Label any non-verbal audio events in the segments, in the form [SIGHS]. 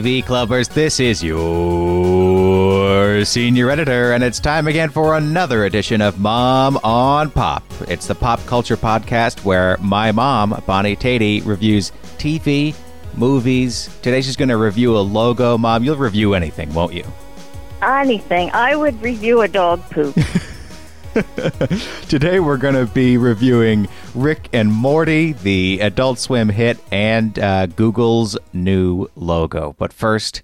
AV Clubbers. This is your senior editor, and it's time again for another edition of Mom on Pop. It's the pop culture podcast where my mom, Bonnie Teti, reviews TV, movies. Today she's going to review a logo. Mom, you'll review anything, won't you? Anything. I would review a dog poop. [LAUGHS] [LAUGHS] Today we're going to be reviewing Rick and Morty, the Adult Swim hit, and uh, Google's new logo. But first,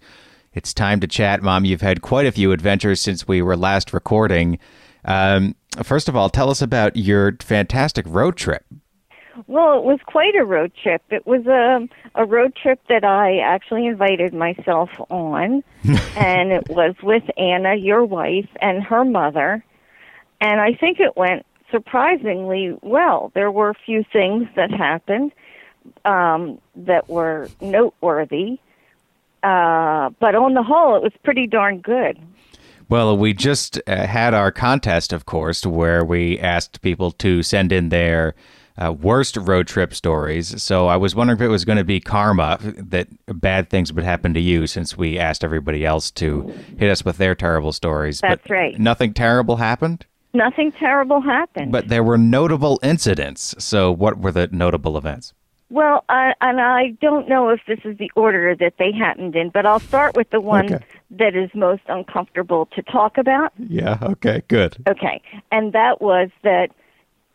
it's time to chat, Mom. You've had quite a few adventures since we were last recording. Um, first of all, tell us about your fantastic road trip. Well, it was quite a road trip. It was a a road trip that I actually invited myself on, [LAUGHS] and it was with Anna, your wife, and her mother. And I think it went surprisingly well. There were a few things that happened um, that were noteworthy, uh, but on the whole, it was pretty darn good. Well, we just uh, had our contest, of course, where we asked people to send in their uh, worst road trip stories. So I was wondering if it was going to be karma that bad things would happen to you since we asked everybody else to hit us with their terrible stories. That's but right. Nothing terrible happened? Nothing terrible happened. But there were notable incidents. So what were the notable events? Well, uh, and I don't know if this is the order that they happened in, but I'll start with the one Okay. that is most uncomfortable to talk about. Yeah, okay, good. Okay, and that was that,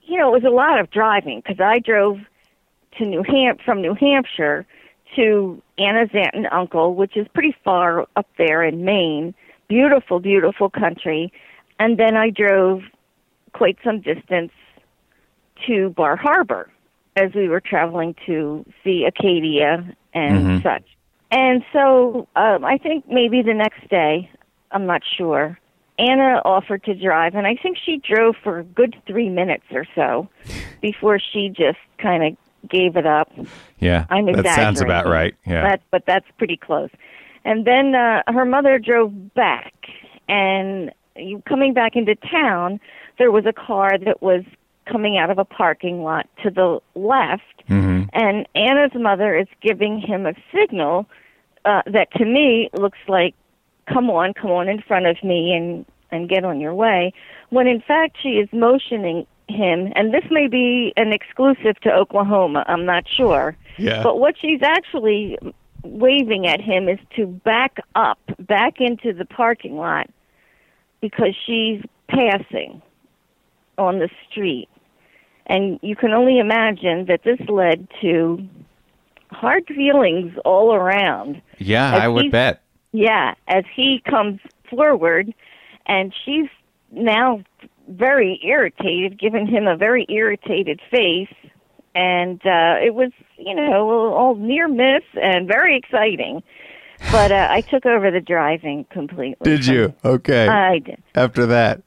you know, it was a lot of driving because I drove to New Ham from New Hampshire to Anna's aunt and uncle, which is pretty far up there in Maine. Beautiful, beautiful country, and then I drove quite some distance to Bar Harbor as we were traveling to see Acadia and such. And so um, I think maybe the next day, I'm not sure, Anna offered to drive, and I think she drove for a good three minutes or so before she just kind of gave it up. Yeah, I'm that exaggerating. sounds about right. Yeah. That, but that's pretty close. And then uh, her mother drove back, and coming back into town, there was a car that was coming out of a parking lot to the left, Mhm. and Anna's mother is giving him a signal uh, that to me looks like, "Come on, come on in front of me and and get on your way." When in fact she is motioning him, and this may be an exclusive to Oklahoma. I'm not sure. Yeah. But what she's actually waving at him is to back up, back into the parking lot because she's passing on the street. And you can only imagine that this led to hard feelings all around. yeah, As I would bet. Yeah, as he comes forward, and she's now very irritated, giving him a very irritated face. And uh, it was, you know, all near miss and very exciting. But uh, I took over the driving completely. Did you? Okay. I did. After that.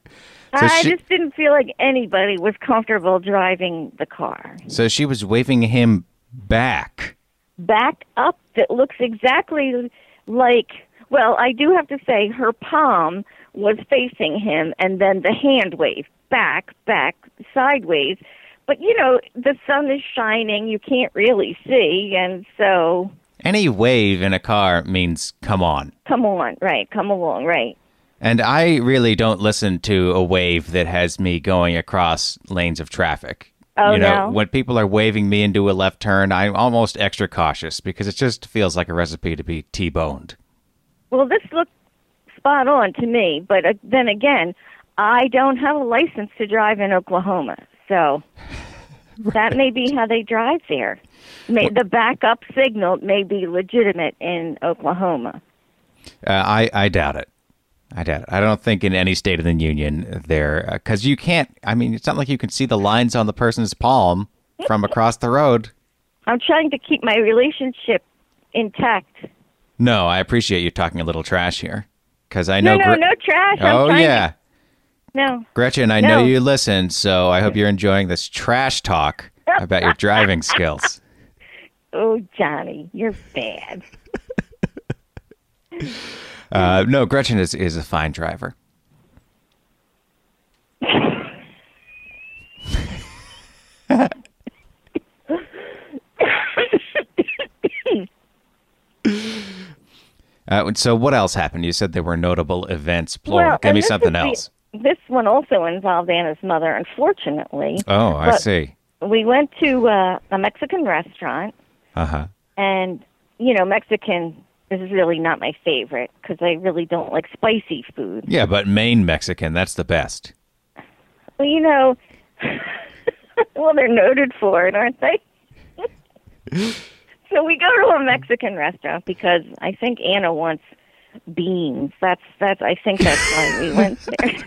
So I she, just didn't feel like anybody was comfortable driving the car. so she was waving him back. back up that looks exactly like well i do have to say her palm was facing him and then the hand wave back back sideways but you know the sun is shining you can't really see and so Any wave in a car means come on. come on right come along right And I really don't listen to a wave that has me going across lanes of traffic. Oh, you know, no? when people are waving me into a left turn, I'm almost extra cautious because it just feels like a recipe to be T-boned. well this looked spot on to me but uh, then again i don't have a license to drive in oklahoma so [LAUGHS] [LAUGHS] that may be how they drive there may, the backup signal may be legitimate in oklahoma Uh, I I doubt it. I doubt it. I don't think in any state of the union there because you can't. I mean, it's not like you can see the lines on the person's palm from [LAUGHS] across the road. i'm trying to keep my relationship intact No, I appreciate you talking a little trash here because I know. no Gre- no trash I'm oh yeah, to, no Gretchen, I know you listen, so I hope you're enjoying this trash talk about your driving [LAUGHS] skills. oh johnny you're bad Uh, no, Gretchen is, is a fine driver. [LAUGHS] Uh, so what else happened? You said there were notable events. Plural. Give me something else. This one also involved Anna's mother, unfortunately. Oh, I but- see. We went to uh, a Mexican restaurant, Uh huh. and you know, Mexican is really not my favorite because I really don't like spicy food. Yeah, but Maine Mexican, that's the best. Well, you know, [LAUGHS] well, they're noted for it, aren't they? [LAUGHS] so we go to a Mexican restaurant because I think Anna wants beans. That's that's. I think that's why we went [LAUGHS] there.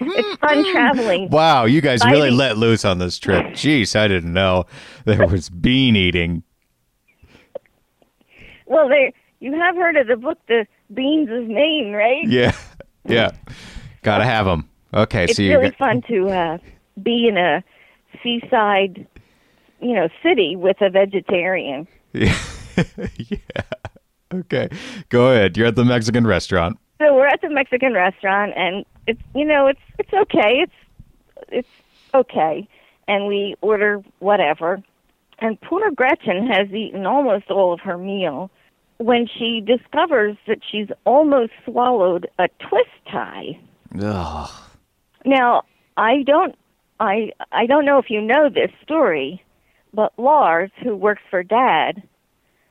It's fun traveling. Wow, you guys really let loose on this trip. Jeez, I didn't know there was bean eating. Well, there you have heard of the book, The Beans of Maine, right? Yeah, yeah. Gotta have them. Okay, it's so you really got- fun to uh, be in a seaside, you know, city with a vegetarian. Yeah. [LAUGHS] yeah. Okay. Go ahead. You're at the Mexican restaurant. So we're at the Mexican restaurant, and it's you know it's it's okay, it's it's okay, and we order whatever, and poor Gretchen has eaten almost all of her meal when she discovers that she's almost swallowed a twist tie. Ugh. Now, I don't I I don't know if you know this story, but Lars, who works for dad,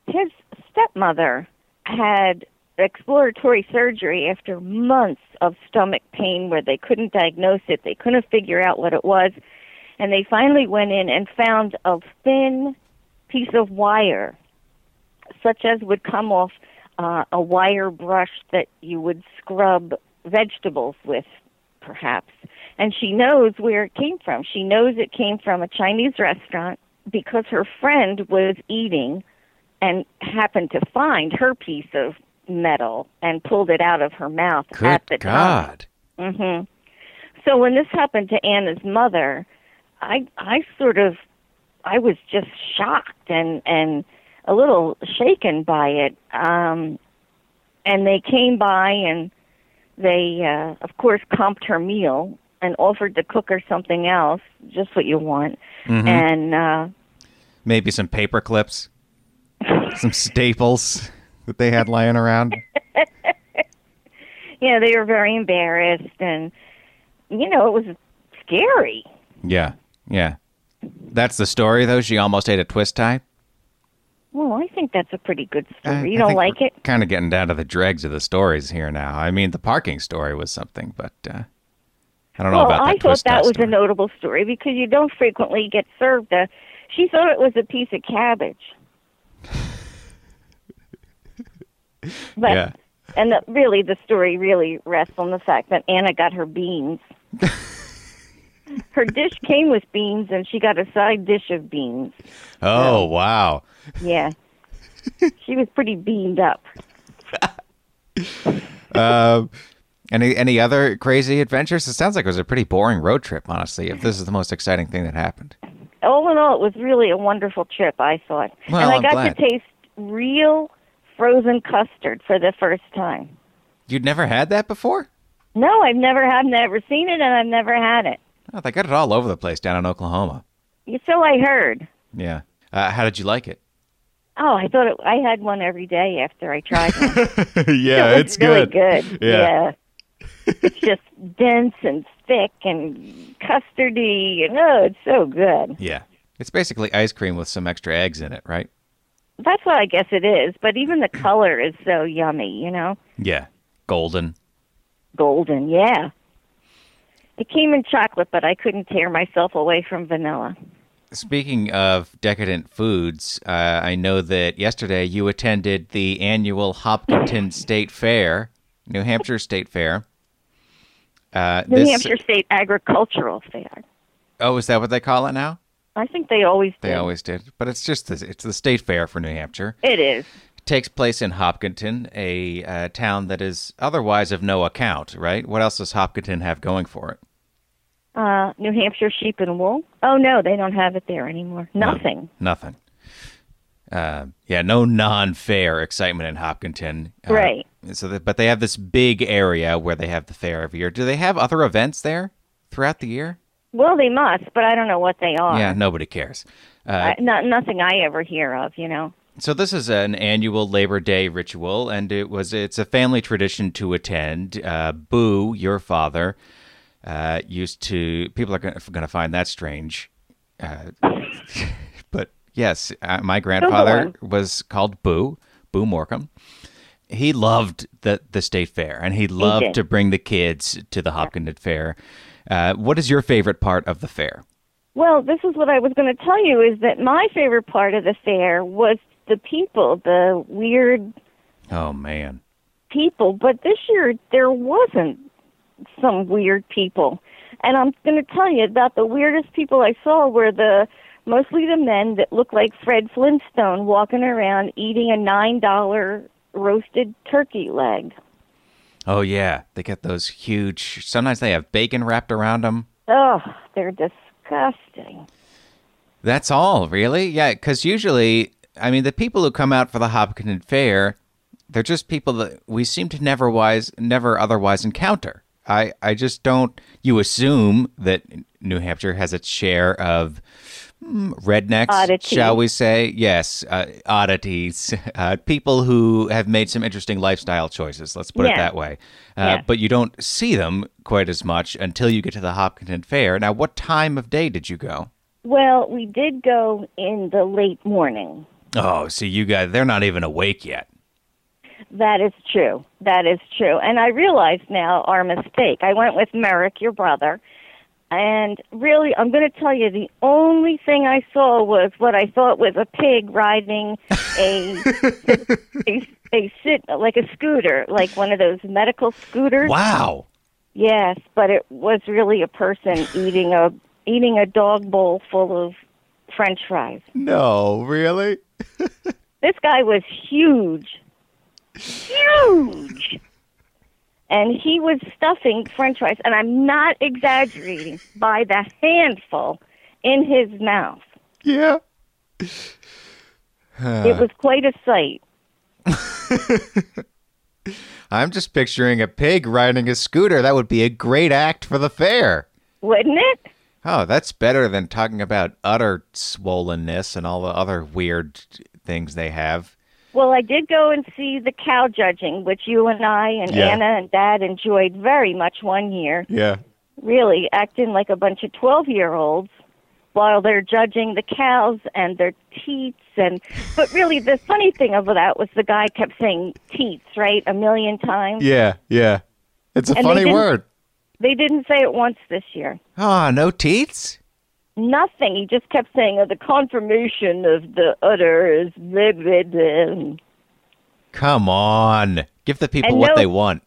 his stepmother had exploratory surgery after months of stomach pain where they couldn't diagnose it, they couldn't figure out what it was, and they finally went in and found a thin piece of wire such as would come off uh, a wire brush that you would scrub vegetables with, perhaps. And she knows where it came from. She knows it came from a Chinese restaurant because her friend was eating and happened to find her piece of metal and pulled it out of her mouth at the Good time. God. hmm So when this happened to Anna's mother, I I sort of I was just shocked and and a little shaken by it. Um and they came by and they uh of course comped her meal and offered to cook her something else, just what you want. Mm-hmm. And uh Maybe some paper clips, some staples that they had lying around. [LAUGHS] yeah, they were very embarrassed and you know, it was scary. Yeah. Yeah. That's the story, though. She almost ate a twist tie. Well, I think that's a pretty good I- story. You I don't like we're it? Kind of getting down to the dregs of the stories here now. I mean, the parking story was something, but uh, I don't know about that I thought that was story. a notable story because you don't frequently get served a. She thought it was a piece of cabbage. But Yeah. and the, really, the story really rests on the fact that Anna got her beans. [LAUGHS] her dish came with beans, and she got a side dish of beans. Oh, wow. Yeah, she was pretty beamed up. Uh, [LAUGHS] any any other crazy adventures? It sounds like it was a pretty boring road trip, honestly. If this is the most exciting thing that happened. all in all, it was really a wonderful trip. I thought, Well, and I I'm got glad. to taste real frozen custard for the first time. You'd never had that before? No, I've never had, never seen it, and I've never had it. Oh, they got it all over the place down in Oklahoma. So I heard. Yeah. Uh, how did you like it? Oh, I thought it, I had one every day after I tried one. [LAUGHS] yeah, it was really good. Yeah. [LAUGHS] it's just dense and thick and custardy, and oh, it's so good. Yeah. It's basically ice cream with some extra eggs in it, right? That's what I guess it is. But even the [CLEARS THROAT] color is so yummy, you know. Yeah. Golden. Golden, yeah. It came in chocolate, but I couldn't tear myself away from vanilla. Speaking of decadent foods, uh, I know that yesterday you attended the annual Hopkinton [LAUGHS] State Fair, New Hampshire State Fair. Uh, New this- Hampshire State Agricultural Fair. Oh, is that what they call it now? I think they always did. They always did, but it's just the, it's the state fair for New Hampshire. It is. It takes place in Hopkinton, a uh, town that is otherwise of no account, right? What else does Hopkinton have going for it? Uh, New Hampshire Sheep and Wool. Oh no, they don't have it there anymore. No, Nothing. nothing. Uh, yeah, no non-fair excitement in Hopkinton. Uh, Right. So, that, but they have this big area where they have the fair every year. Do they have other events there throughout the year? Well, they must, but I don't know what they are. Yeah, nobody cares. Uh, I, not nothing I ever hear of. You know. So this is an annual Labor Day ritual, and it was it's a family tradition to attend. Uh, Boo, your father, uh, used to. People are going to find that strange, uh, [LAUGHS] but yes, uh, my grandfather was called Boo, Boo Morcom. He loved the the state fair, and he loved did. to bring the kids to the Hopkinton Fair. Uh, what is your favorite part of the fair? Well, this is what I was going to tell you is that my favorite part of the fair was the people, the weird Oh man, people. But this year there wasn't some weird people. And I'm going to tell you about the weirdest people I saw were the mostly the men that looked like Fred Flintstone walking around eating a nine dollar roasted turkey leg. Oh yeah, they get those huge. Sometimes they have bacon wrapped around them. Oh, they're disgusting. That's all, really? Yeah, because usually, I mean, the people who come out for the Hopkinton Fair, they're just people that we seem to never wise, never otherwise encounter. I, I just don't. You assume that New Hampshire has its share of rednecks, shall we say? Yes, uh, oddities, [LAUGHS] uh, people who have made some interesting lifestyle choices. Let's put it that way. Uh, Yeah. But you don't see them quite as much until you get to the Hopkinton Fair. Now, what time of day did you go? Well, we did go in the late morning. Oh, see, you guys, they're not even awake yet. That is true. That is true. And I realize now our mistake. I went with Merrick, your brother, and really, I'm going to tell you, the only thing I saw was what I thought was a pig riding a [LAUGHS] a, a sit like a scooter, like one of those medical scooters. Wow. Yes, but it was really a person [LAUGHS] eating a eating a dog bowl full of French fries. No, really? [LAUGHS] This guy was huge. Huge. And he was stuffing french fries, and I'm not exaggerating, by the handful in his mouth. Yeah. it was quite a sight. [LAUGHS] I'm just picturing a pig riding a scooter. That would be a great act for the fair. Wouldn't it? Oh, that's better than talking about utter swollenness and all the other weird things they have. Well, I did go and see the cow judging, which you and I and Yeah. Anna and Dad enjoyed very much one year. Yeah. Really acting like a bunch of 12 year olds while they're judging the cows and their teats. And But really, the funny thing of that was the guy kept saying teats, right, a million times. Yeah, yeah. It's a And funny didn't- word. They didn't say it once this year. Ah, no teats? Nothing. He just kept saying, oh, the confirmation of the udder is. And Come on. Give the people And what no- they want.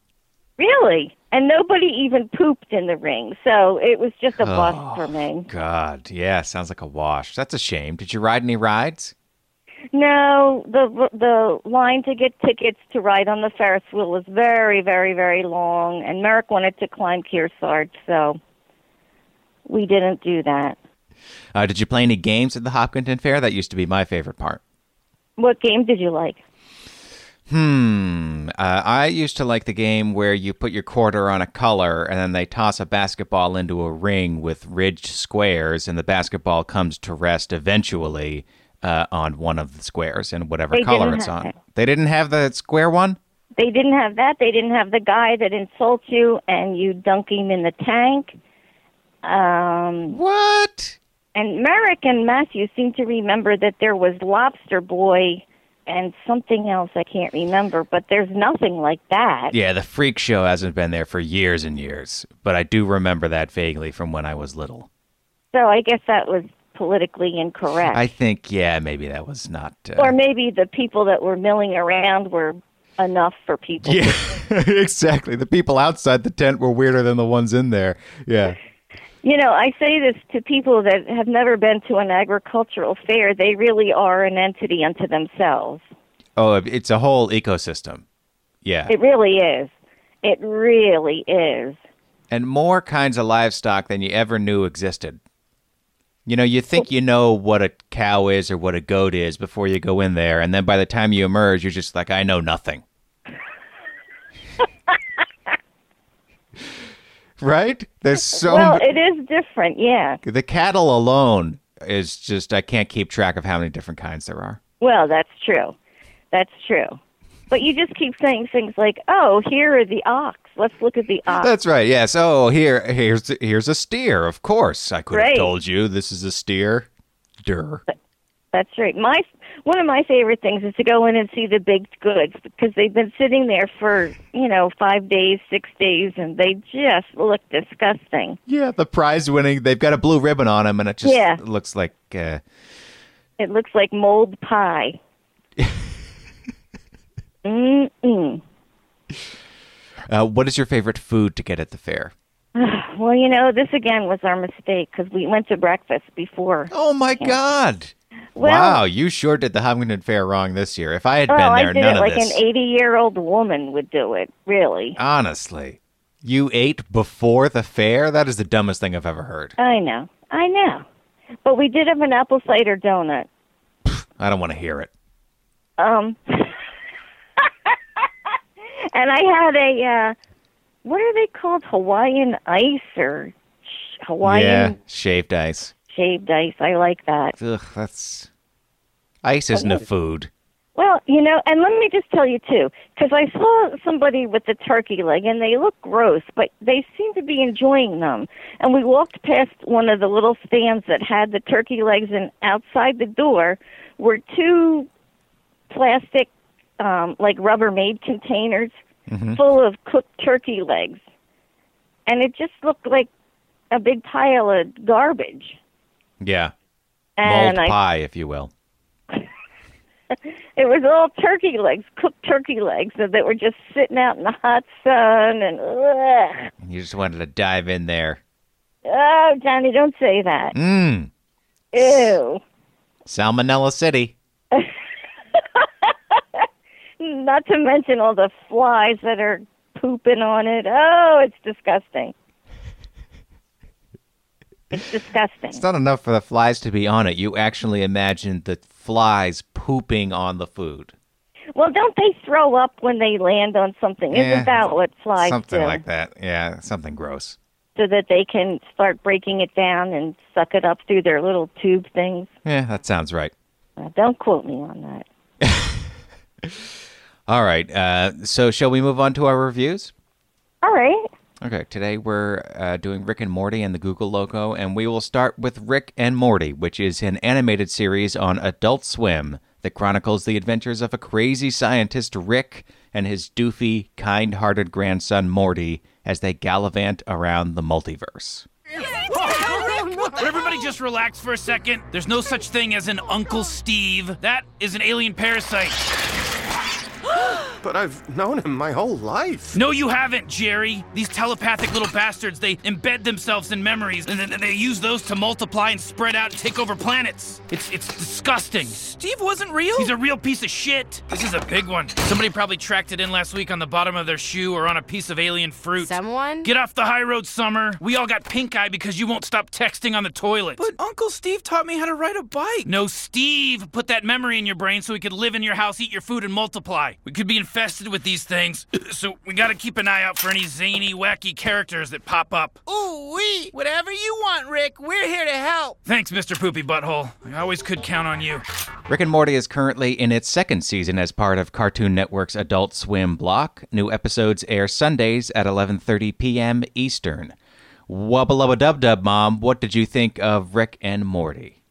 really? And nobody even pooped in the ring. So it was just a Oh. bust for me. God, yeah, sounds like a wash. That's a shame. Did you ride any rides? No, the the line to get tickets to ride on the Ferris wheel was very, very, very long, and Merrick wanted to climb Kearsarge, so we didn't do that. Uh, did you play any games at the Hopkinton Fair? That used to be my favorite part. What game did you like? Hmm. Uh, I used to like the game where you put your quarter on a color and then they toss a basketball into a ring with ridged squares, and the basketball comes to rest eventually uh, on one of the squares in whatever They color it's on. that. They didn't have the square one? They didn't have that. They didn't have the guy that insults you and you dunk him in the tank. Um, What? And Merrick and Matthew seem to remember that there was Lobster Boy and something else I can't remember, but there's nothing like that. Yeah, the freak show hasn't been there for years and years, but I do remember that vaguely from when I was little. So I guess that was politically incorrect. I think, yeah, maybe that was not. Uh, or maybe the people that were milling around were enough for people. Yeah, [LAUGHS] exactly. The people outside the tent were weirder than the ones in there. Yeah. You know, I say this to people that have never been to an agricultural fair. They really are an entity unto themselves. Oh, it's a whole ecosystem. Yeah. It really is. It really is. and more kinds of livestock than you ever knew existed. You know, you think you know what a cow is or what a goat is before you go in there, and then by the time you emerge, you're just like, I know nothing. Right? There's so well, it is different, yeah. the cattle alone is just I can't keep track of how many different kinds there are. Well, that's true. That's true. But you just keep saying things like, "Oh, here are the ox. Let's look at the ox." That's right. Yes. Oh, here, here's here's a steer. Of course, I could have told you this is a steer. Dur. That's right. My one of my favorite things is to go in and see the baked goods because they've been sitting there for you know five days, six days, and they just look disgusting. Yeah, the prize winning. They've got a blue ribbon on them, and it just Yeah. looks like. Uh, It looks like mold pie. [LAUGHS] Mm-mm. uh, what is your favorite food to get at the fair? [SIGHS] Well, you know, this again was our mistake because we went to breakfast before. Oh my God! Well- wow, you sure did the Hopkinton Fair wrong this year. If I had Well, been I there, did none it of like this. an 80 year old woman would do it, really. Honestly, you ate before the fair? That is the dumbest thing I've ever heard. I know. I know. But we did have an apple cider donut. I don't want to hear it. Um, [LAUGHS] and I had a, uh, what are they called? Hawaiian ice or Hawaiian Yeah, shaved ice. Shaved ice. I like that. Ugh, that's ice isn't a food. Well, you know, and let me just tell you too, because I saw somebody with the turkey leg, and they look gross, but they seem to be enjoying them. And we walked past one of the little stands that had the turkey legs, and outside the door were two plastic, um, like Rubbermaid containers full of cooked turkey legs, and it just looked like a big pile of garbage. Yeah, And mold I pie, if you will. [LAUGHS] It was all turkey legs, cooked turkey legs, that that were just sitting out in the hot sun. And ugh. You just wanted to dive in there. oh, Johnny, don't say that. Mmm, Ew. Salmonella City. [LAUGHS] Not to mention all the flies that are pooping on it. Oh, it's disgusting. It's disgusting. It's not enough for the flies to be on it. You actually imagine the flies pooping on the food. Well, don't they throw up when they land on something? Yeah, Isn't that what flies something do? like that. Yeah, something gross. So that they can start breaking it down and suck it up through their little tube things. Yeah, that sounds right. Uh, don't quote me on that. [LAUGHS] All right. Uh, so, shall we move on to our reviews? All right. Okay, today we're uh, doing Rick and Morty and the Google logo, and we will start with Rick and Morty, which is an animated series on Adult Swim that chronicles the adventures of a crazy scientist, Rick, and his doofy, kind hearted grandson, Morty, as they gallivant around the multiverse. Would everybody just relax for a second? There's no such thing as an Uncle Steve. That is an alien parasite. But I've known him my whole life. No, you haven't, Jerry. These telepathic little bastards, they embed themselves in memories, and then they use those to multiply and spread out and take over planets. It's it's disgusting. Steve wasn't real? He's a real piece of shit. This is a big one. Somebody probably tracked it in last week on the bottom of their shoe or on a piece of alien fruit. Someone? Get off the high road, Summer. We all got pink eye because you won't stop texting on the toilet. But Uncle Steve taught me how to ride a bike. No, Steve put that memory in your brain so we could live in your house, eat your food, and multiply. We could be infested with these things, so we gotta keep an eye out for any zany, wacky characters that pop up. Ooh wee! Whatever you want, Rick. We're here to help. Thanks, Mr. Poopy Butthole. I always could count on you. Rick and Morty is currently in its second season as part of Cartoon Network's Adult Swim block. New episodes air Sundays at 11:30 p.m. Eastern. Wubba lubba dub dub, mom. What did you think of Rick and Morty?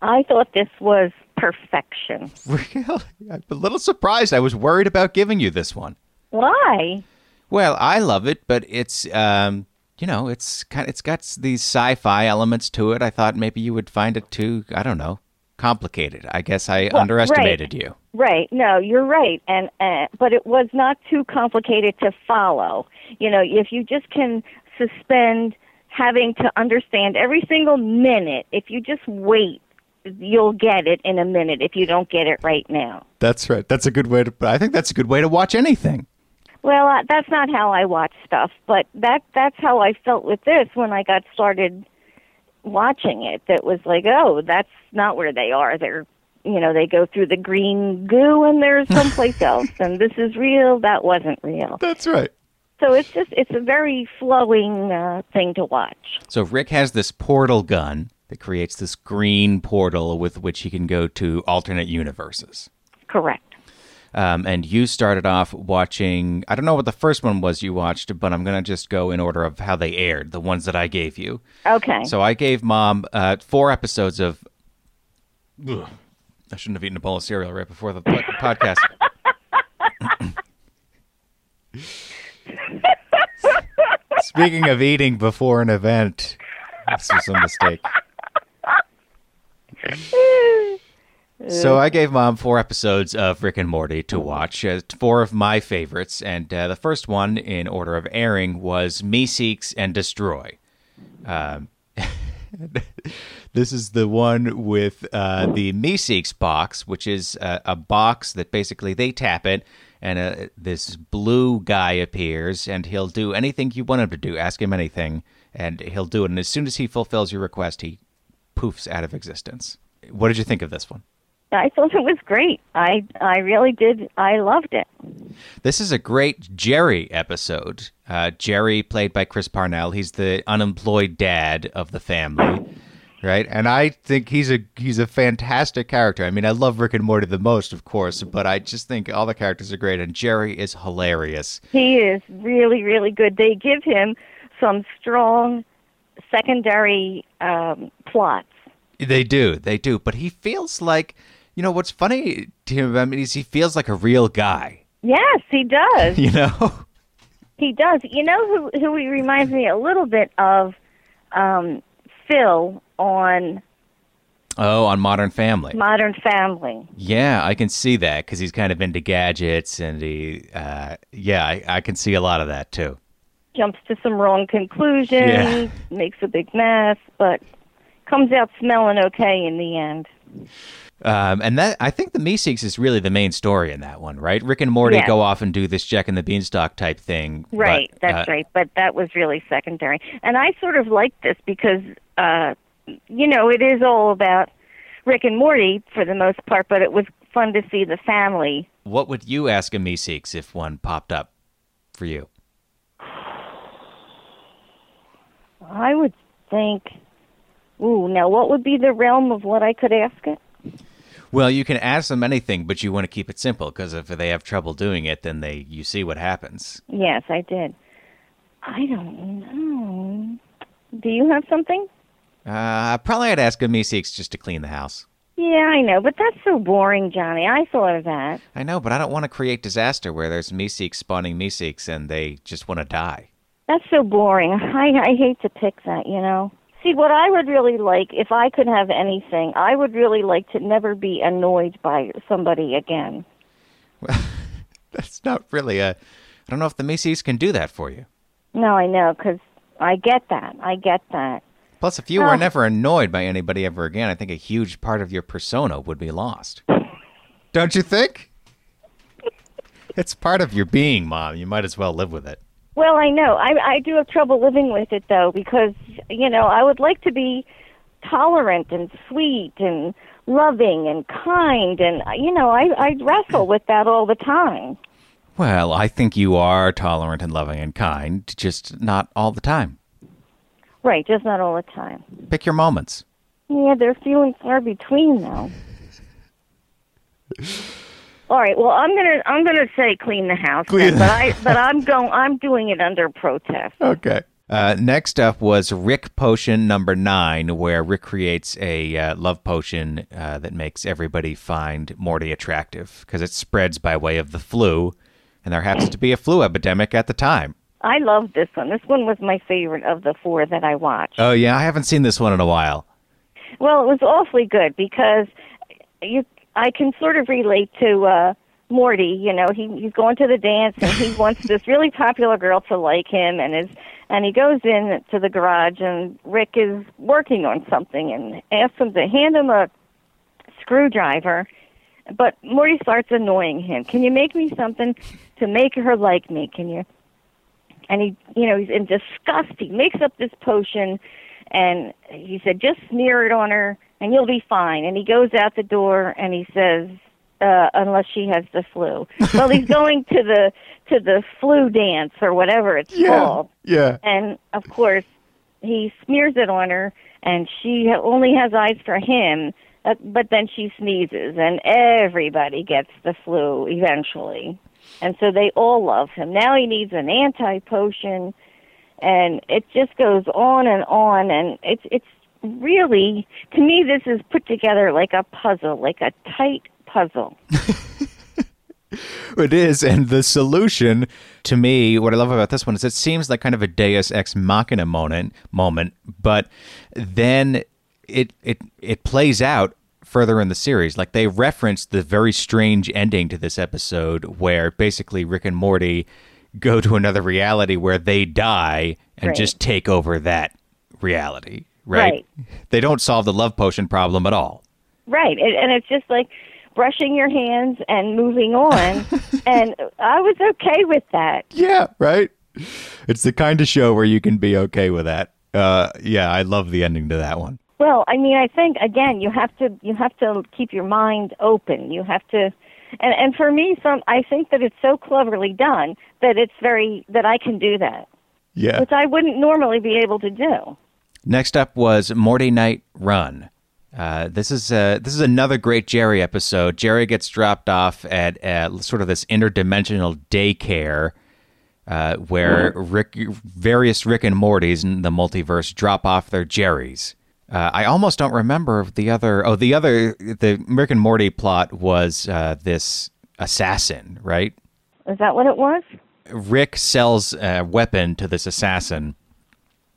I thought this was perfection. [LAUGHS] Really? I'm a little surprised. I was worried about giving you this one. Why? Well, I love it, but it's um, you know, it's kind of, it's got these sci-fi elements to it. I thought maybe you would find it too, I don't know, complicated. I guess I Well, underestimated right. you. Right. No, you're right. And uh, but it was not too complicated to follow. You know, if you just can suspend having to understand every single minute, if you just wait, you'll get it in a minute if you don't get it right now. That's right. That's a good way to I think that's a good way to watch anything. Well, uh, that's not how I watch stuff, but that that's how I felt with this when I got started watching it. That was like, oh, that's not where they are. They're, you know, they go through the green goo and they're someplace [LAUGHS] else, and this is real. That wasn't real. That's right. So it's just it's a very flowing uh, thing to watch. So Rick has this portal gun that creates this green portal with which he can go to alternate universes. Correct. Um, and you started off watching, I don't know what the first one was you watched, but I'm going to just go in order of how they aired, the ones that I gave you. Okay. So I gave mom uh, four episodes of. Ugh, I shouldn't have eaten a bowl of cereal right before the [LAUGHS] podcast. [LAUGHS] Speaking of eating before an event, this was a mistake. [LAUGHS] So I gave mom four episodes of Rick and Morty to watch, uh, four of my favorites, and uh, the first one in order of airing was Meeseeks and Destroy. Um, [LAUGHS] this is the one with uh, the Meeseeks box, which is a, a box that basically they tap it, and uh, this blue guy appears, and he'll do anything you want him to do. Ask him anything, and he'll do it. And as soon as he fulfills your request, he poofs out of existence. What did you think of this one? I thought it was great. I I really did. I loved it. This is a great Jerry episode. Uh, Jerry, played by Chris Parnell, he's the unemployed dad of the family, right? And I think he's a he's a fantastic character. I mean, I love Rick and Morty the most, of course, but I just think all the characters are great, and Jerry is hilarious. He is really really good. They give him some strong secondary um, plots. They do, they do, but he feels like, you know, what's funny to him about me is he feels like a real guy. Yes, he does. [LAUGHS] You know, He does. You know who who he reminds me a little bit of um Phil on oh, on Modern Family. Modern Family. Yeah, I can see that because he's kind of into gadgets, and he, uh, yeah, I, I can see a lot of that too. Jumps to some wrong conclusions, Yeah. makes a big mess, but comes out smelling okay in the end. Um, and that I think the Meeseeks is really the main story in that one, right? Rick and Morty Yes. go off and do this Jack and the Beanstalk type thing. but, Right, that's uh, right. But that was really secondary. And I sort of like this because uh you know, it is all about Rick and Morty for the most part, but it was fun to see the family. What would you ask a Meeseeks if one popped up for you? I would think Ooh, now what would be the realm of what I could ask it? Well, you can ask them anything, but you want to keep it simple because if they have trouble doing it, then they you see what happens. Yes, I did. I don't know. Do you have something? Uh, probably I'd ask a Meeseeks just to clean the house. Yeah, I know, but that's so boring, Johnny. I thought of that. I know, but I don't want to create disaster where there's Meeseeks spawning Meeseeks and they just want to die. That's so boring. [LAUGHS] I I hate to pick that, you know. See, what I would really like, if I could have anything, I would really like to never be annoyed by somebody again. Well, [LAUGHS] that's not really a. I don't know if the Meeseeks can do that for you. No, I know, 'cause I get that. I get that. Plus, if you Oh. were never annoyed by anybody ever again, I think a huge part of your persona would be lost. Don't you think? It's part of your being, Mom. You might as well live with it. Well, I know. I I do have trouble living with it though because you know I would like to be tolerant and sweet and loving and kind and you know I I wrestle with that all the time. Well, I think you are tolerant and loving and kind, just not all the time. Right, just not all the time. Pick your moments. Yeah, they're few and far between though. [LAUGHS] All right. Well, I'm gonna I'm gonna say clean the house, Clean then, but I but I'm going I'm doing it under protest. Okay. Uh, next up was Rick Potion number nine, where Rick creates a uh, love potion uh, that makes everybody find Morty attractive because it spreads by way of the flu, and there happens to be a flu epidemic at the time. I love this one. This one was my favorite of the four that I watched. Oh yeah, I haven't seen this one in a while. Well, it was awfully good because you I can sort of relate to uh Morty, you know, he he's going to the dance and he [LAUGHS] wants this really popular girl to like him and is and he goes in to the garage and Rick is working on something and asks him to hand him a screwdriver but Morty starts annoying him. Can you make me something to make her like me? Can you and he you know, he's in disgust. He makes up this potion and he said, just smear it on her and you'll be fine. And he goes out the door and he says, uh, unless she has the flu. [LAUGHS] well, he's going to the to the flu dance or whatever it's called. Yeah. And of course, he smears it on her, and she only has eyes for him. Uh, but then she sneezes, and everybody gets the flu eventually. And so they all love him. Now he needs an anti potion, and it just goes on and on. And it's it's really to me this is put together like a puzzle, like a tight puzzle. [LAUGHS] It is, and the solution to me, what I love about this one is it seems like kind of a Deus ex machina moment, moment, but then it it it plays out further in the series. Like they reference the very strange ending to this episode, where basically Rick and Morty go to another reality where they die and Right. just take over that reality. Right? Right. They don't solve the love potion problem at all. Right, and, and it's just like brushing your hands and moving on. [LAUGHS] and I was okay with that. Yeah, right. It's the kind of show where you can be okay with that. Uh, yeah, I love the ending to that one. Well, I mean, I think again, you have to you have to keep your mind open. You have to, and and for me, some I think that it's so cleverly done that it's very that I can do that, Yeah. which I wouldn't normally be able to do. Next up was Mortynight Run. Uh, this is uh, this is another great Jerry episode. Jerry gets dropped off at uh, sort of this interdimensional daycare uh, where Rick, various Rick and Mortys in the multiverse drop off their Jerrys. Uh, I almost don't remember the other. Oh, the other the Rick and Morty plot was uh, this assassin, right? Is that what it was? Rick sells a weapon to this assassin,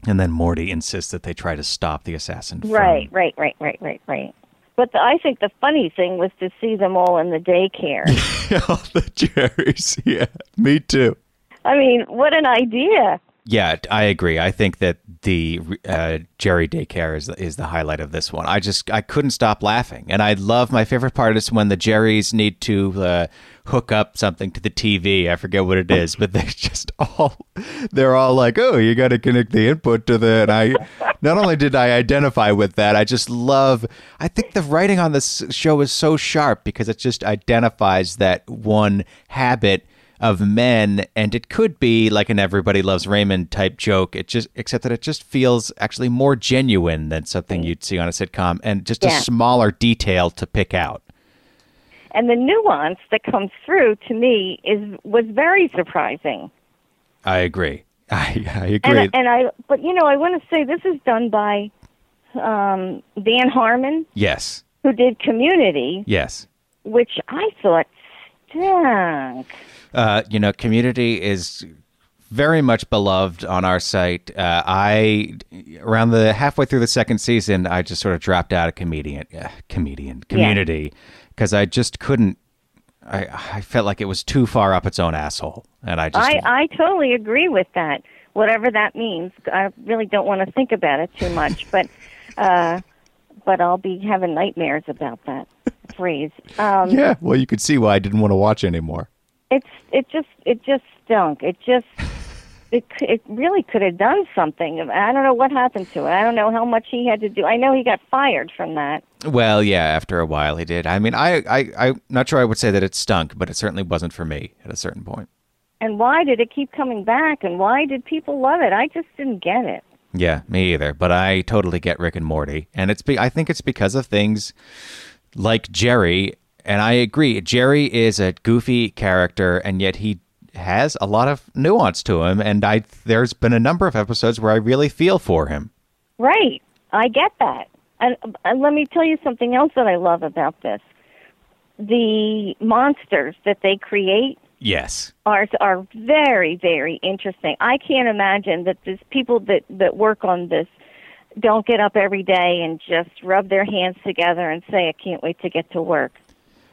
and then Morty insists that they try to stop the assassin. From, Right, right, right, right, right, right. But the, I think the funny thing was to see them all in the daycare. [LAUGHS] All the cherries, Yeah, me too. I mean, what an idea! Yeah, I agree. I think that the uh, Jerry daycare is is the highlight of this one. I just I couldn't stop laughing, and I love my favorite part is when the Jerrys need to uh, hook up something to the TV. I forget what it is, but they [LAUGHS] just all they're all like, "Oh, you got to connect the input to the." And I not only did I identify with that, I just love. I think the writing on this show is so sharp because it just identifies that one habit of men and it could be like an everybody loves raymond type joke. It just except that it just feels actually more genuine than something you'd see on a sitcom and just a smaller detail to pick out. And the nuance that comes through to me is was very surprising. i agree. [LAUGHS] I, I And agree. And I, but you know, I want to say this is done by um, Dan Harmon, yes. Who did Community, yes. Which I thought stunk. Uh, you know community is very much beloved on our site uh, i around the halfway through the second season i just sort of dropped out of comedian uh, comedian community because i just couldn't I, I felt like it was too far up its own asshole and i just I I totally agree with that. Whatever that means, I really don't want to think about it too much, [LAUGHS] but uh, but I'll be having nightmares about that phrase. Um, Yeah, well, you could see why I didn't want to watch anymore. It's it just it just stunk. It just it it really could have done something. I don't know what happened to it. I don't know how much he had to do. I know he got fired from that. Well, yeah, after a while he did. I mean, I, I, I'm not sure I would say that it stunk, but it certainly wasn't for me at a certain point. And why did it keep coming back? And why did people love it? I just didn't get it. Yeah, me either. But I totally get Rick and Morty, and it's be- I think it's because of things like Jerry, and I agree. Jerry is a goofy character, and yet he has a lot of nuance to him. And I there's been a number of episodes where I really feel for him. Right. I get that. And, and let me tell you something else that I love about this. The monsters that they create Yes. are are very very interesting. I can't imagine that these people that that work on this don't get up every day and just rub their hands together and say I can't wait to get to work.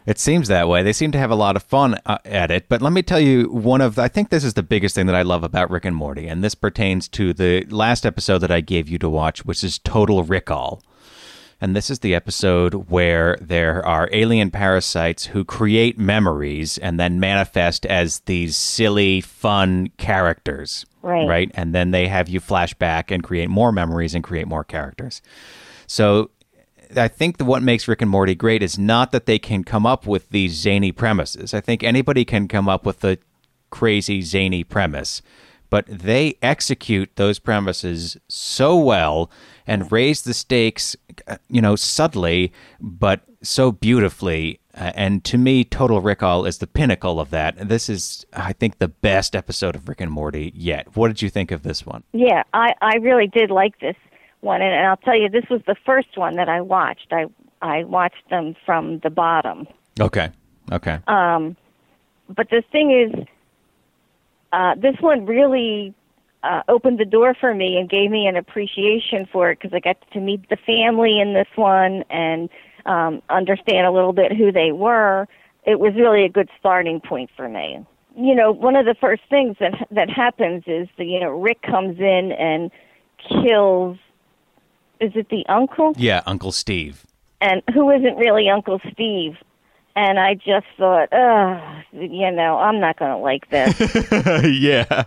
It seems that way. They seem to have a lot of fun uh, at it. But let me tell you, one of I think this is the biggest thing that I love about Rick and Morty, and this pertains to the last episode that I gave you to watch, which is Total Rickall. And this is the episode where there are alien parasites who create memories and then manifest as these silly, fun characters. Right. Right. And then they have you flash back and create more memories and create more characters. So I think that what makes Rick and Morty great is not that they can come up with these zany premises. I think anybody can come up with a crazy zany premise, but they execute those premises so well and raise the stakes, uh, you know, subtly, but so beautifully. Uh, and to me, Total Rickall is the pinnacle of that. This is, I think, the best episode of Rick and Morty yet. What did you think of this one? Yeah, I I really did like this one, and, and I'll tell you, this was the first one that I watched. I I watched them from the bottom. Okay. Okay. Um, but the thing is, uh, this one really uh, opened the door for me and gave me an appreciation for it because I got to meet the family in this one and um, understand a little bit who they were. It was really a good starting point for me. You know, one of the first things that that happens is the you know Rick comes in and kills. Is it the uncle? yeah, Uncle Steve. and who isn't really Uncle Steve. And I just thought, ugh, you know, I'm not going to like this. [LAUGHS] yeah.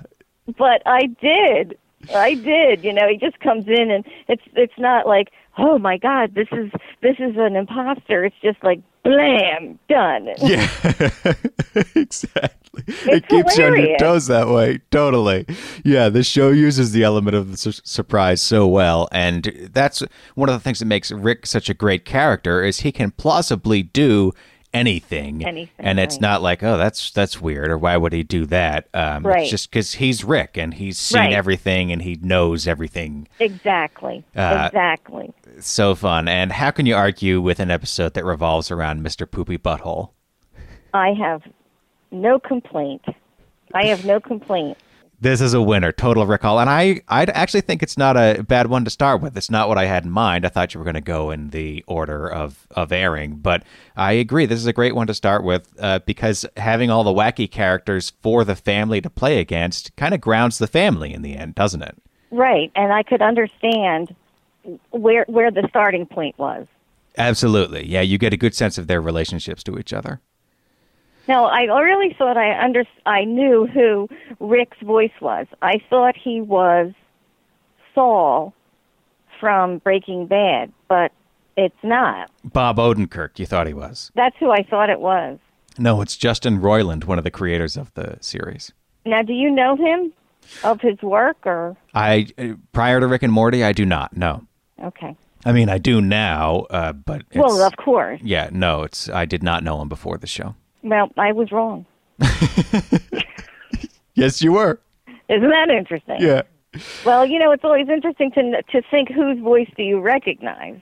but I did. I did. You know, he just comes in and it's it's not like, oh my God, this is this is an imposter. It's just like, blam, done. [LAUGHS] Yeah, [LAUGHS] exactly. it It's keeps you on your toes that way. Totally. Yeah, the show uses the element of the su- surprise so well, and that's one of the things that makes Rick such a great character is he can plausibly do anything, Anything, and it's right. not like oh that's that's weird or why would he do that? Um, Right. It's just because he's Rick and he's seen Right. everything and he knows everything. Exactly. Uh, exactly. So fun. And how can you argue with an episode that revolves around Mr. Poopy Butthole? I have no complaint. I have no complaint. This is a winner, Total Rickall, and I I actually think it's not a bad one to start with. It's not what I had in mind. I thought you were going to go in the order of of airing, but I agree. This is a great one to start with uh, because having all the wacky characters for the family to play against kind of grounds the family in the end, doesn't it? Right. And I could understand where where the starting point was. Absolutely, yeah. You get a good sense of their relationships to each other. No, I really thought I under I knew who Rick's voice was. I thought he was Saul from Breaking Bad, but it's not. Bob Odenkirk, you thought he was. That's who I thought it was. No, it's Justin Roiland, one of the creators of the series. Now, do you know him of his work or I prior to Rick and Morty, I do not. No, okay? I mean I do now, uh, but it's, Well, of course. yeah, no, it's I did not know him before the show. Well, I was wrong. [LAUGHS] Yes, you were. Isn't that interesting? Yeah. Well, you know, it's always interesting to to think whose voice do you recognize.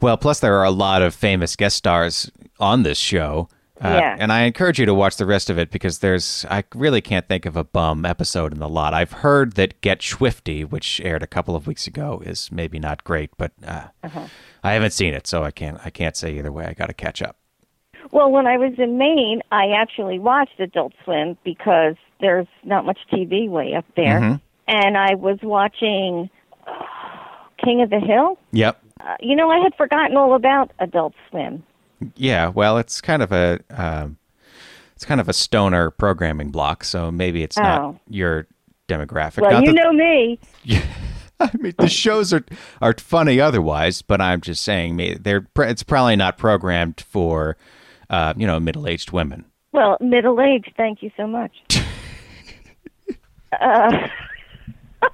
Well, plus there are a lot of famous guest stars on this show. Uh, Yeah. And I encourage you to watch the rest of it because there's, I really can't think of a bum episode in the lot. I've heard that Get Schwifty, which aired a couple of weeks ago, is maybe not great, but uh, I haven't seen it, so I can't, I can't say either way. I got to catch up. Well, when I was in Maine, I actually watched Adult Swim because there's not much TV way up there. Mm-hmm. And I was watching uh, King of the Hill. Yep. Uh, you know, I had forgotten all about Adult Swim. Yeah, well, it's kind of a um, it's kind of a stoner programming block, so maybe it's Oh. not your demographic. Well, Not you that- know me. [LAUGHS] I mean, the shows are are funny otherwise, but I'm just saying, they're it's probably not programmed for uh, you know middle aged women. Well, middle aged. Thank you so much. [LAUGHS] uh, [LAUGHS]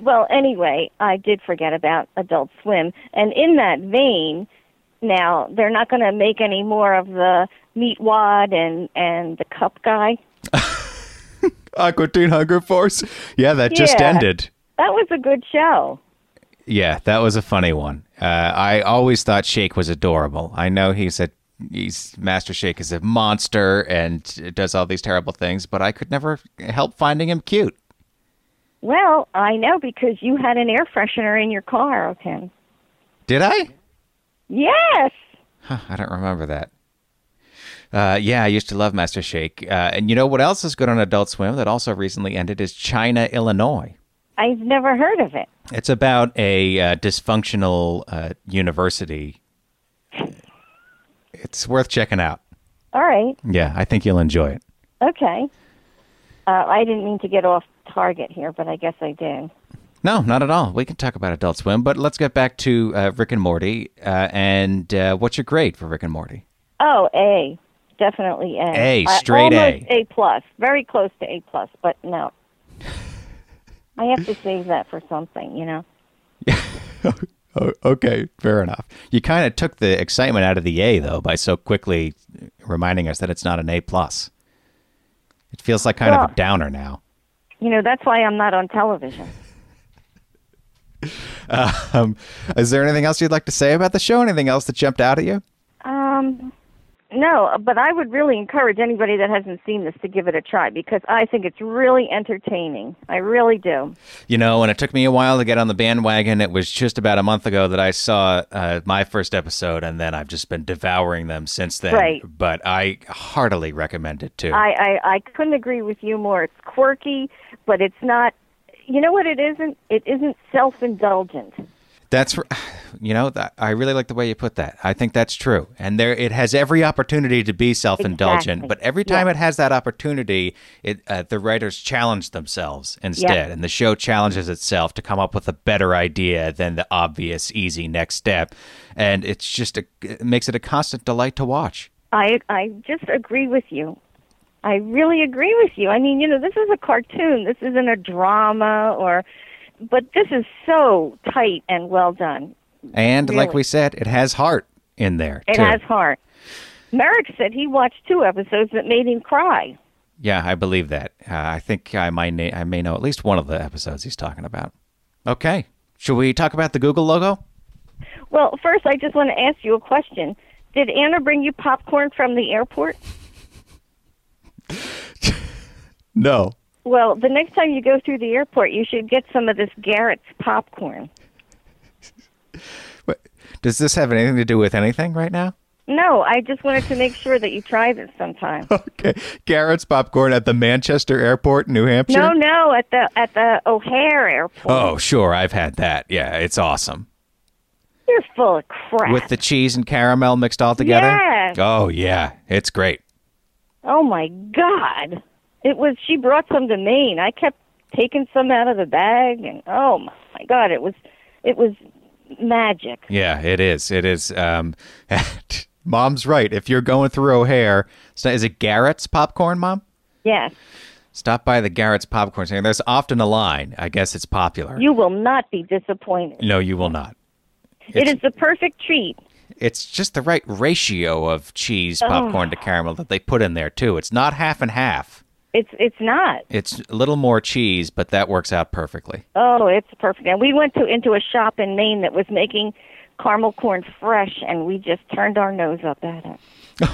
well, anyway, I did forget about Adult Swim, and in that vein, now they're not going to make any more of the meat wad and and the cup guy. [LAUGHS] Aqua Teen Hunger Force, yeah, that just ended. That was a good show. Yeah, that was a funny one. Uh, I always thought Shake was adorable. I know he's a he's Master Shake is a monster and does all these terrible things, but I could never help finding him cute. Well, I know because you had an air freshener in your car, Ken. Did I? Yes. Huh, I don't remember that. Uh, yeah, I used to love Master Shake. Uh, and you know what else is good on Adult Swim that also recently ended is China, Illinois. I've never heard of it. It's about a uh, dysfunctional uh, university. It's worth checking out. All right. Yeah, I think you'll enjoy it. Okay. Uh, I didn't mean to get off target here, but I guess I did. No, not at all. We can talk about Adult Swim, but let's get back to uh, Rick and Morty. Uh, and uh, what's your grade for Rick and Morty? Oh, A. Definitely A. A, straight A. A plus. Very close to A plus, but no. [LAUGHS] I have to save that for something, you know. [LAUGHS] Oh, okay, fair enough. You kind of took the excitement out of the A though by so quickly reminding us that it's not an A plus. It feels like kind of a downer now. You know, that's why I'm not on television. [LAUGHS] Um, is there anything else you'd like to say about the show? Anything else that jumped out at you? Um, no, but I would really encourage anybody that hasn't seen this to give it a try because I think it's really entertaining. I really do. You know, and it took me a while to get on the bandwagon. It was just about a month ago that I saw uh, my first episode, and then I've just been devouring them since then. Right. But I heartily recommend it too. I, I I couldn't agree with you more. It's quirky, but it's not. You know what it isn't? It isn't self-indulgent. That's, [SIGHS] you know, that, I really like the way you put that. I think that's true, and there it has every opportunity to be self-indulgent. Exactly. But every time Yeah. it has that opportunity, it uh, the writers challenge themselves instead, and the show challenges itself to come up with a better idea than the obvious, easy next step, and it's just a, it makes it a constant delight to watch. I I just agree with you. I really agree with you. I mean, you know, this is a cartoon. This isn't a drama or but this is so tight and well done. And like we said, it has heart in there. It too. has heart. Merrick said he watched two episodes that made him cry. Yeah, I believe that. Uh, I think I might na- I may know at least one of the episodes he's talking about. Okay, should we talk about the Google logo? Well, first I just want to ask you a question. Did Anna bring you popcorn from the airport? [LAUGHS] No. Well, the next time you go through the airport, you should get some of this Garrett's popcorn. What, does this have anything to do with anything right now? No, I just wanted to make sure that you try this sometime. [LAUGHS] Okay, Garrett's popcorn at the Manchester Airport, New Hampshire. No, no, at the at the O'Hare airport. Oh, sure, I've had that. Yeah, it's awesome. You're full of crap. With the cheese and caramel mixed all together. Yes. Oh yeah, it's great. oh my God! It was. She brought some to Maine. I kept taking some out of the bag, and oh my God, it was, it was magic. Yeah, it is. It is. Um, [LAUGHS] Mom's right. If you're going through O'Hare, is it Garrett's popcorn, Mom? Yes, Stop by the Garrett's popcorn. There's often a line. I guess it's popular. you will not be disappointed. no, you will not. It It's, the perfect treat. it's just the right ratio of cheese, popcorn to caramel that they put in there too. It's not half and half. It's it's not. It's a little more cheese, but that works out perfectly. Oh, it's perfect. And we went to into a shop in Maine that was making caramel corn fresh, and we just turned our nose up at it. [LAUGHS]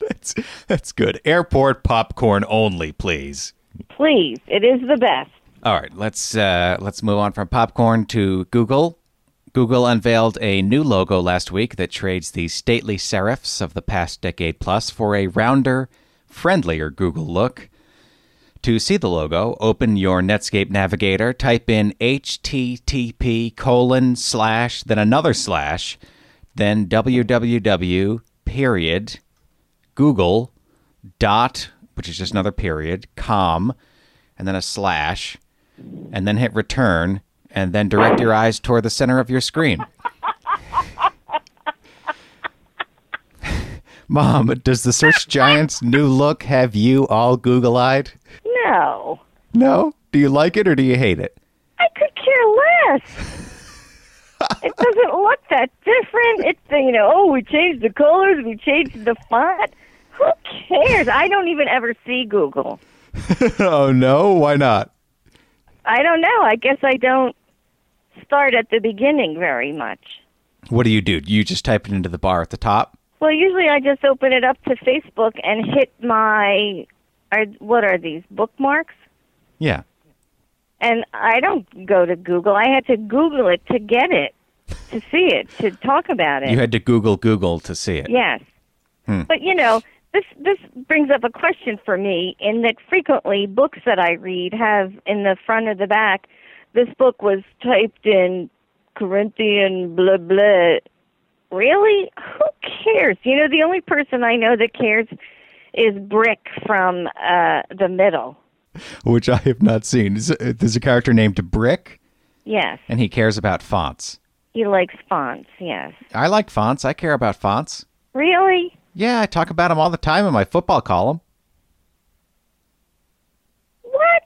That's that's good. Airport popcorn only, please. Please, it is the best. All right, let's uh, let's move on from popcorn to Google. Google unveiled a new logo last week that trades the stately serifs of the past decade plus for a rounder, friendlier Google look. To see the logo, open your Netscape Navigator, type in http colon slash then another slash, then www period Google dot, which is just another period, com, and then a slash, and then hit return, and then direct your eyes toward the center of your screen. Mom, does the search giant's new look have you all Google eyed? No, No? Do you like it or do you hate it? I could care less. it doesn't look that different. It's you know, oh, we changed the colors, we changed the font. Who cares? I don't even ever see Google. [LAUGHS] oh, no? Why not? I don't know. I guess I don't start at the beginning very much. What do you do? Do you just type it into the bar at the top? Well, usually I just open it up to Facebook and hit my, are, what are these, bookmarks? Yeah. And I don't go to Google. I had to Google it to get it, to see it, to talk about it. You had to Google Google to see it. Yes. Hmm. But you know, this this brings up a question for me in that frequently books that I read have in the front or the back, this book was typed in Corinthian blah blah. Really? Who cares? You know, the only person I know that cares is Brick from uh the middle. Which I have not seen. Uh, There's a character named Brick, Yes. and he cares about fonts. He likes fonts, yes. I like fonts. I care about fonts. Really? Yeah, I talk about them all the time in my football column. What?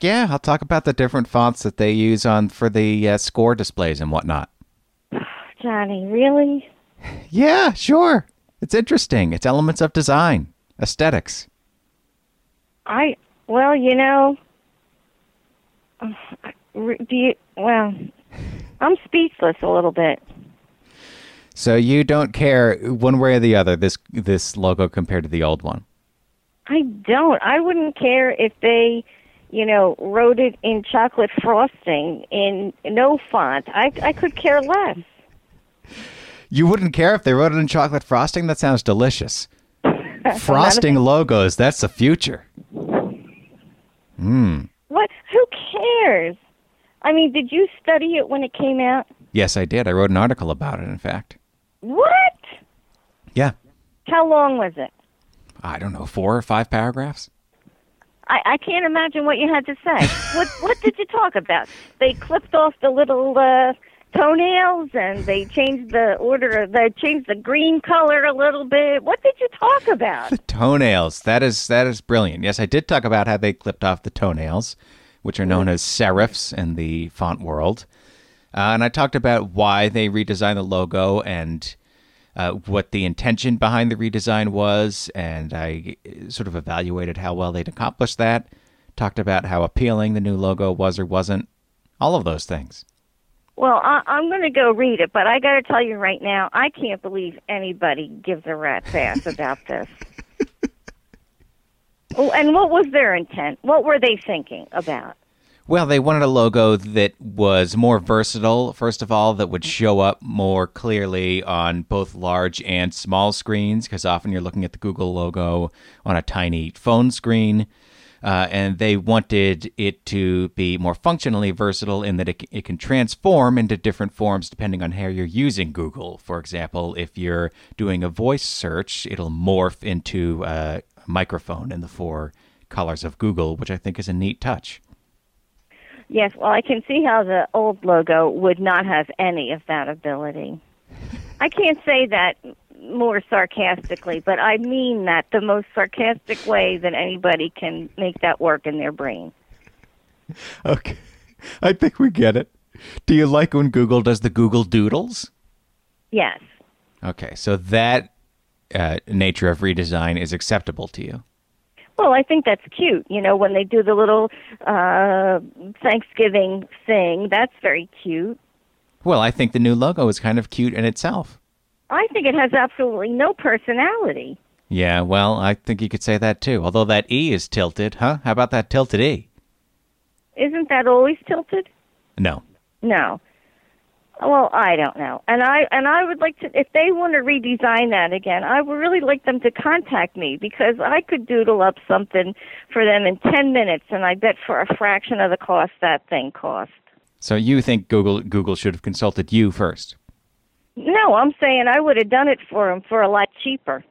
Yeah, I'll talk about the different fonts that they use on for the uh, score displays and whatnot. Johnny, really? Yeah, sure. It's interesting. It's elements of design, aesthetics. I well, you know, uh, do you? Well, I'm speechless a little bit. So you don't care one way or the other this this logo compared to the old one. I don't. I wouldn't care if they, you know, wrote it in chocolate frosting in no font. I I could care less. You wouldn't care if they wrote it in chocolate frosting? That sounds delicious. [LAUGHS] frosting logos, that's the future. Hmm. What? Who cares? I mean, did you study it when it came out? Yes, I did. I wrote an article about it, in fact. What? Yeah. How long was it? I don't know, four or five paragraphs? I, I can't imagine what you had to say. [LAUGHS] what What did you talk about? They clipped off the little uh, toenails and they changed the order. They changed the green color a little bit. What did you talk about? The [LAUGHS] toenails. That is that is brilliant. Yes, I did talk about how they clipped off the toenails, which are known as serifs in the font world. Uh, and I talked about why they redesigned the logo and uh, what the intention behind the redesign was, and I uh, sort of evaluated how well they'd accomplished that. Talked about how appealing the new logo was or wasn't. All of those things. Well, I, I'm going to go read it, but I got to tell you right now, I can't believe anybody gives a rat's ass about this. [LAUGHS] oh, and what was their intent? What were they thinking about? Well, they wanted a logo that was more versatile, first of all, that would show up more clearly on both large and small screens, because often you're looking at the Google logo on a tiny phone screen. Uh, and they wanted it to be more functionally versatile in that it, it can transform into different forms depending on how you're using Google. For example, if you're doing a voice search, it'll morph into a microphone in the four colors of Google, which I think is a neat touch. Yes, well, I can see how the old logo would not have any of that ability. I can't say that more sarcastically, but I mean that the most sarcastic way that anybody can make that work in their brain. Okay. I think we get it. Do you like when Google does the Google Doodles? Yes. Okay, so that uh, nature of redesign is acceptable to you. Well, I think that's cute. You know, when they do the little uh, Thanksgiving thing, that's very cute. Well, I think the new logo is kind of cute in itself. I think it has absolutely no personality. Yeah, well, I think you could say that too. Although that E is tilted, huh? How about that tilted E? Isn't that always tilted? No. No. Well, I don't know. And I and I would like to if they want to redesign that again, I would really like them to contact me because I could doodle up something for them in 10 minutes and I bet for a fraction of the cost that thing cost. So you think Google Google should have consulted you first? No, I'm saying I would have done it for them for a lot cheaper.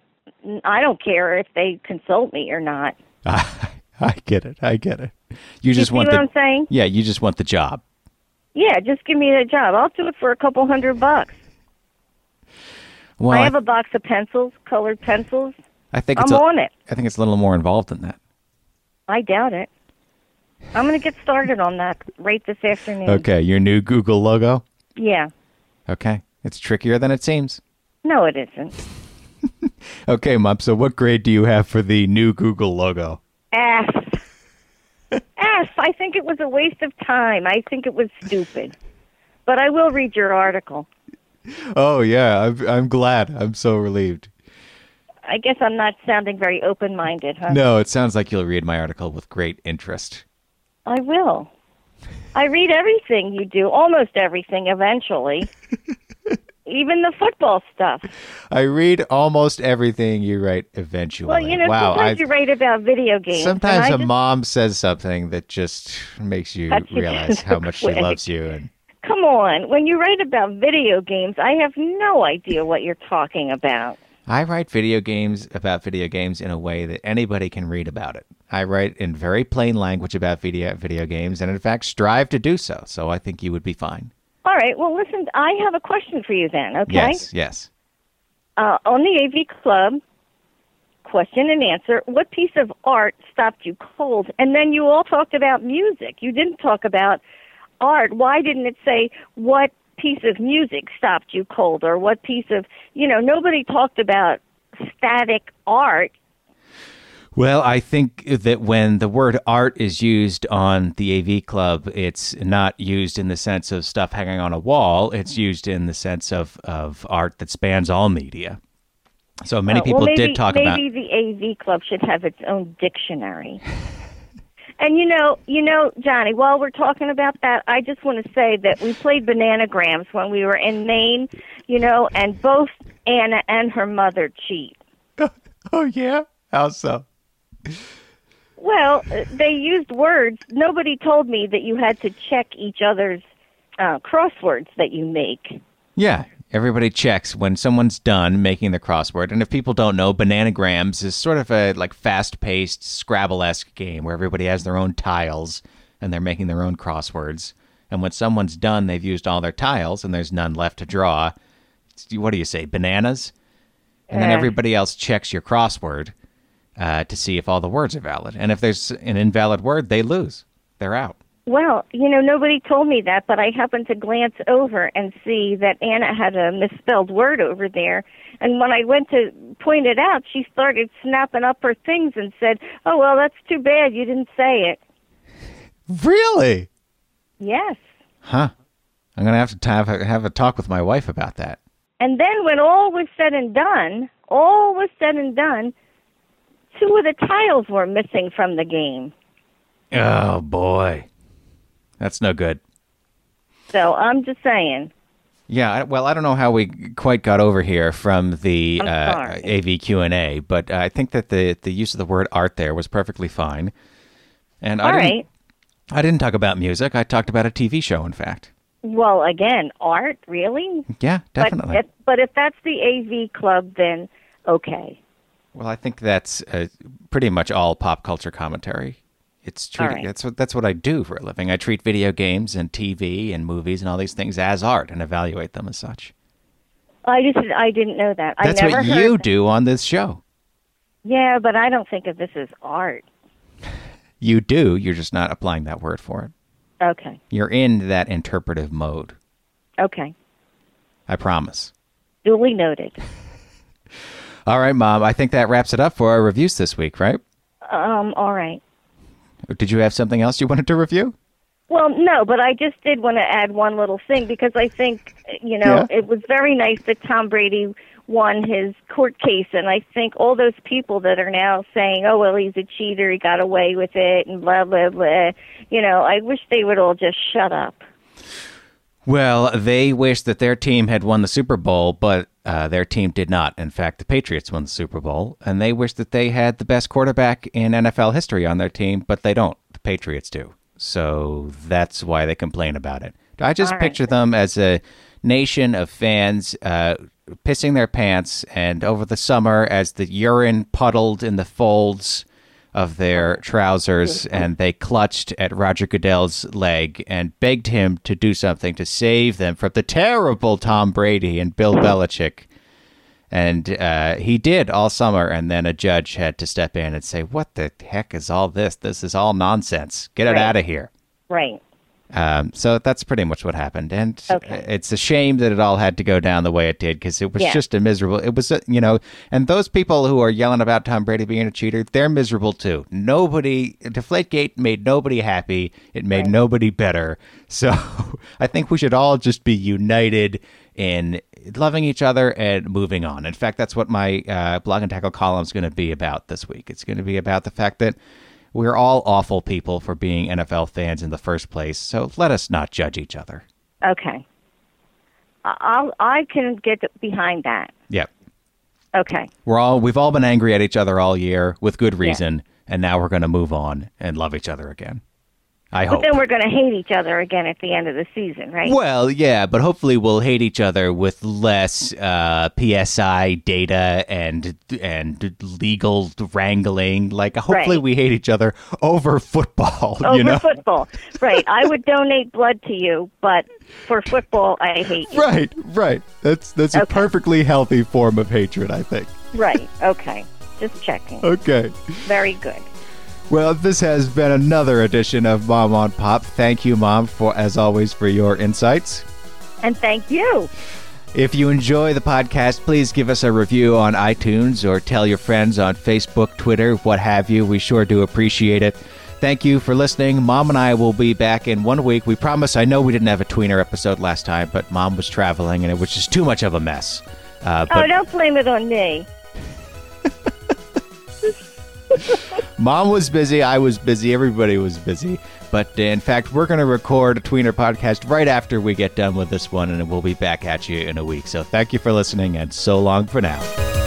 I don't care if they consult me or not. [LAUGHS] I get it. I get it. You just see want what the I'm saying? Yeah, you just want the job. Yeah, just give me the job. I'll do it for a couple hundred bucks. Well, I have a box of pencils, colored pencils. I think I'm a, on it. I think it's a little more involved than that. I doubt it. I'm going to get started on that right this afternoon. Okay, your new Google logo? Yeah. Okay. It's trickier than it seems. No, it isn't. [LAUGHS] Okay, Mom, so what grade do you have for the new Google logo? F. F. I think it was a waste of time. I think it was stupid. But I will read your article. Oh, yeah, I'm, I'm glad. I'm so relieved. I guess I'm not sounding very open minded, huh? No, it sounds like you'll read my article with great interest. I will. I read everything you do, almost everything eventually. [LAUGHS] Even the football stuff. I read almost everything you write eventually. Well, you know, wow, sometimes I- you write about video games. sometimes a just- mom says something that just makes you realize how much she [LAUGHS] loves you and Come on. When you write about video games, I have no idea what you're talking about. I write video games about video games in a way that anybody can read about it. I write in very plain language about video video games, and in fact, strive to do so. So I think you would be fine. All right. Well, listen, I have a question for you then, okay? Yes, yes. Uh, on the AV Club, question and answer. What piece of art stopped you cold? And then you all talked about music. You didn't talk about art. Why didn't it say what piece of music stopped you cold or what piece of, you know, nobody talked about static art. Well, I think that when the word art is used on the AV Club, it's not used in the sense of stuff hanging on a wall. It's used in the sense of, of art that spans all media. So many Uh, people well, maybe, did talk maybe about. Maybe the AV Club should have its own dictionary. [LAUGHS] and you know, you know, Johnny, while we're talking about that, I just want to say that we played bananagrams when we were in Maine, you know, and both Anna and her mother cheat. [LAUGHS] Oh yeah, how so? Well, uh, they used words. Nobody told me that you had to check each other's uh, crosswords that you make. Yeah, everybody checks when someone's done making the crossword. And if people don't know, Bananagrams is sort of a like fast-paced Scrabble-esque game where everybody has their own tiles and they're making their own crosswords. And when someone's done, they've used all their tiles and there's none left to draw. It's- What do you say, bananas? And then Eh. everybody else checks your crossword uh, to see if all the words are valid. And if there's an invalid word, they lose. They're out. Well, you know, nobody told me that, but I happened to glance over and see that Anna had a misspelled word over there. And when I went to point it out, she started snapping up her things and said, "Oh well, that's too bad you didn't say it." Really? Yes. Huh. I'm gonna have to have a, have a talk with my wife about that. And then when all was said and done, all was said and done, two of the tiles were missing from the game. Oh boy, that's no good. So I'm just saying. Yeah, well, I don't know how we quite got over here from the uh. AV Q and A, but I think that the the use of the word art there was perfectly fine. And I didn't, right. I didn't talk about music. I talked about a TV show. In fact, Well, again, art, really? yeah, definitely. But if, but if that's the AV club, then okay. Well, I think that's uh, pretty much all pop culture commentary. It's treating right. that's what that's what I do for a living. I treat video games and TV and movies and all these things as art and evaluate them as such. I just I didn't know that. That's I never what you that. do on this show. Yeah, but I don't think of this as art. You do. You're just not applying that word for it. Okay. You're in that interpretive mode. Okay. I promise. Duly noted. [LAUGHS] All right, Mom. I think that wraps it up for our reviews this week, right? Um. All right. Did you have something else you wanted to review? Well, no, but I just did want to add one little thing because I think, you know, Yeah. it was very nice that Tom Brady won his court case, and I think all those people that are now saying, "Oh, well, he's a cheater, he got away with it," and blah blah blah, you know, I wish they would all just shut up. Well, they wish that their team had won the Super Bowl, but uh, their team did not. In fact, the Patriots won the Super Bowl, and they wish that they had the best quarterback in NFL history on their team, but they don't. The Patriots do. So that's why they complain about it. I just All right. picture them as a nation of fans uh, pissing their pants, and over the summer, as the urine puddled in the folds of their trousers and they clutched at Roger Goodell's leg and begged him to do something to save them from the terrible Tom Brady and Bill Belichick. And uh, he did all summer, and then a judge had to step in and say, What the heck is all this? This is all nonsense. Get it Right. out of here. Right. Um, so that's pretty much what happened, and Okay. it's a shame that it all had to go down the way it did because it was Yeah. just a miserable. It was, a, you know, and those people who are yelling about Tom Brady being a cheater, they're miserable too. Nobody, Deflategate made nobody happy. It made nobody better. [LAUGHS] So I think we should all just be united in loving each other and moving on. In fact, that's what my uh, blog and tackle column is going to be about this week. It's going to be about the fact that we're all awful people for being NFL fans in the first place, so let us not judge each other. Okay. I- I'll I can get behind that. Yep. Okay. We're all we've all been angry at each other all year with good reason, and now we're going to move on and love each other again. I But then we're going to hate each other again at the end of the season, right? Well, yeah, but hopefully we'll hate each other with less uh, PSI data and and legal wrangling. Like, hopefully Right. we hate each other over football. [LAUGHS] Over you know, football. Right. I would donate blood to you, but for football, I hate you. right, right. That's that's a perfectly healthy form of hatred, I think. Right. Okay. Just checking. Okay. Very good. Well, this has been another edition of Mom on Pop. Thank you, Mom, for as always for your insights. And thank you. If you enjoy the podcast, please give us a review on iTunes or tell your friends on Facebook, Twitter, what have you. We sure do appreciate it. Thank you for listening. Mom and I will be back in one week. We promise. I know we didn't have a tweener episode last time, but Mom was traveling and it was just too much of a mess. Uh, oh, don't blame it on me. Mom was busy. I was busy. Everybody was busy. But uh, in fact, we're going to record a tweener podcast right after we get done with this one, and we'll be back at you in a week. So thank you for listening, and so long for now.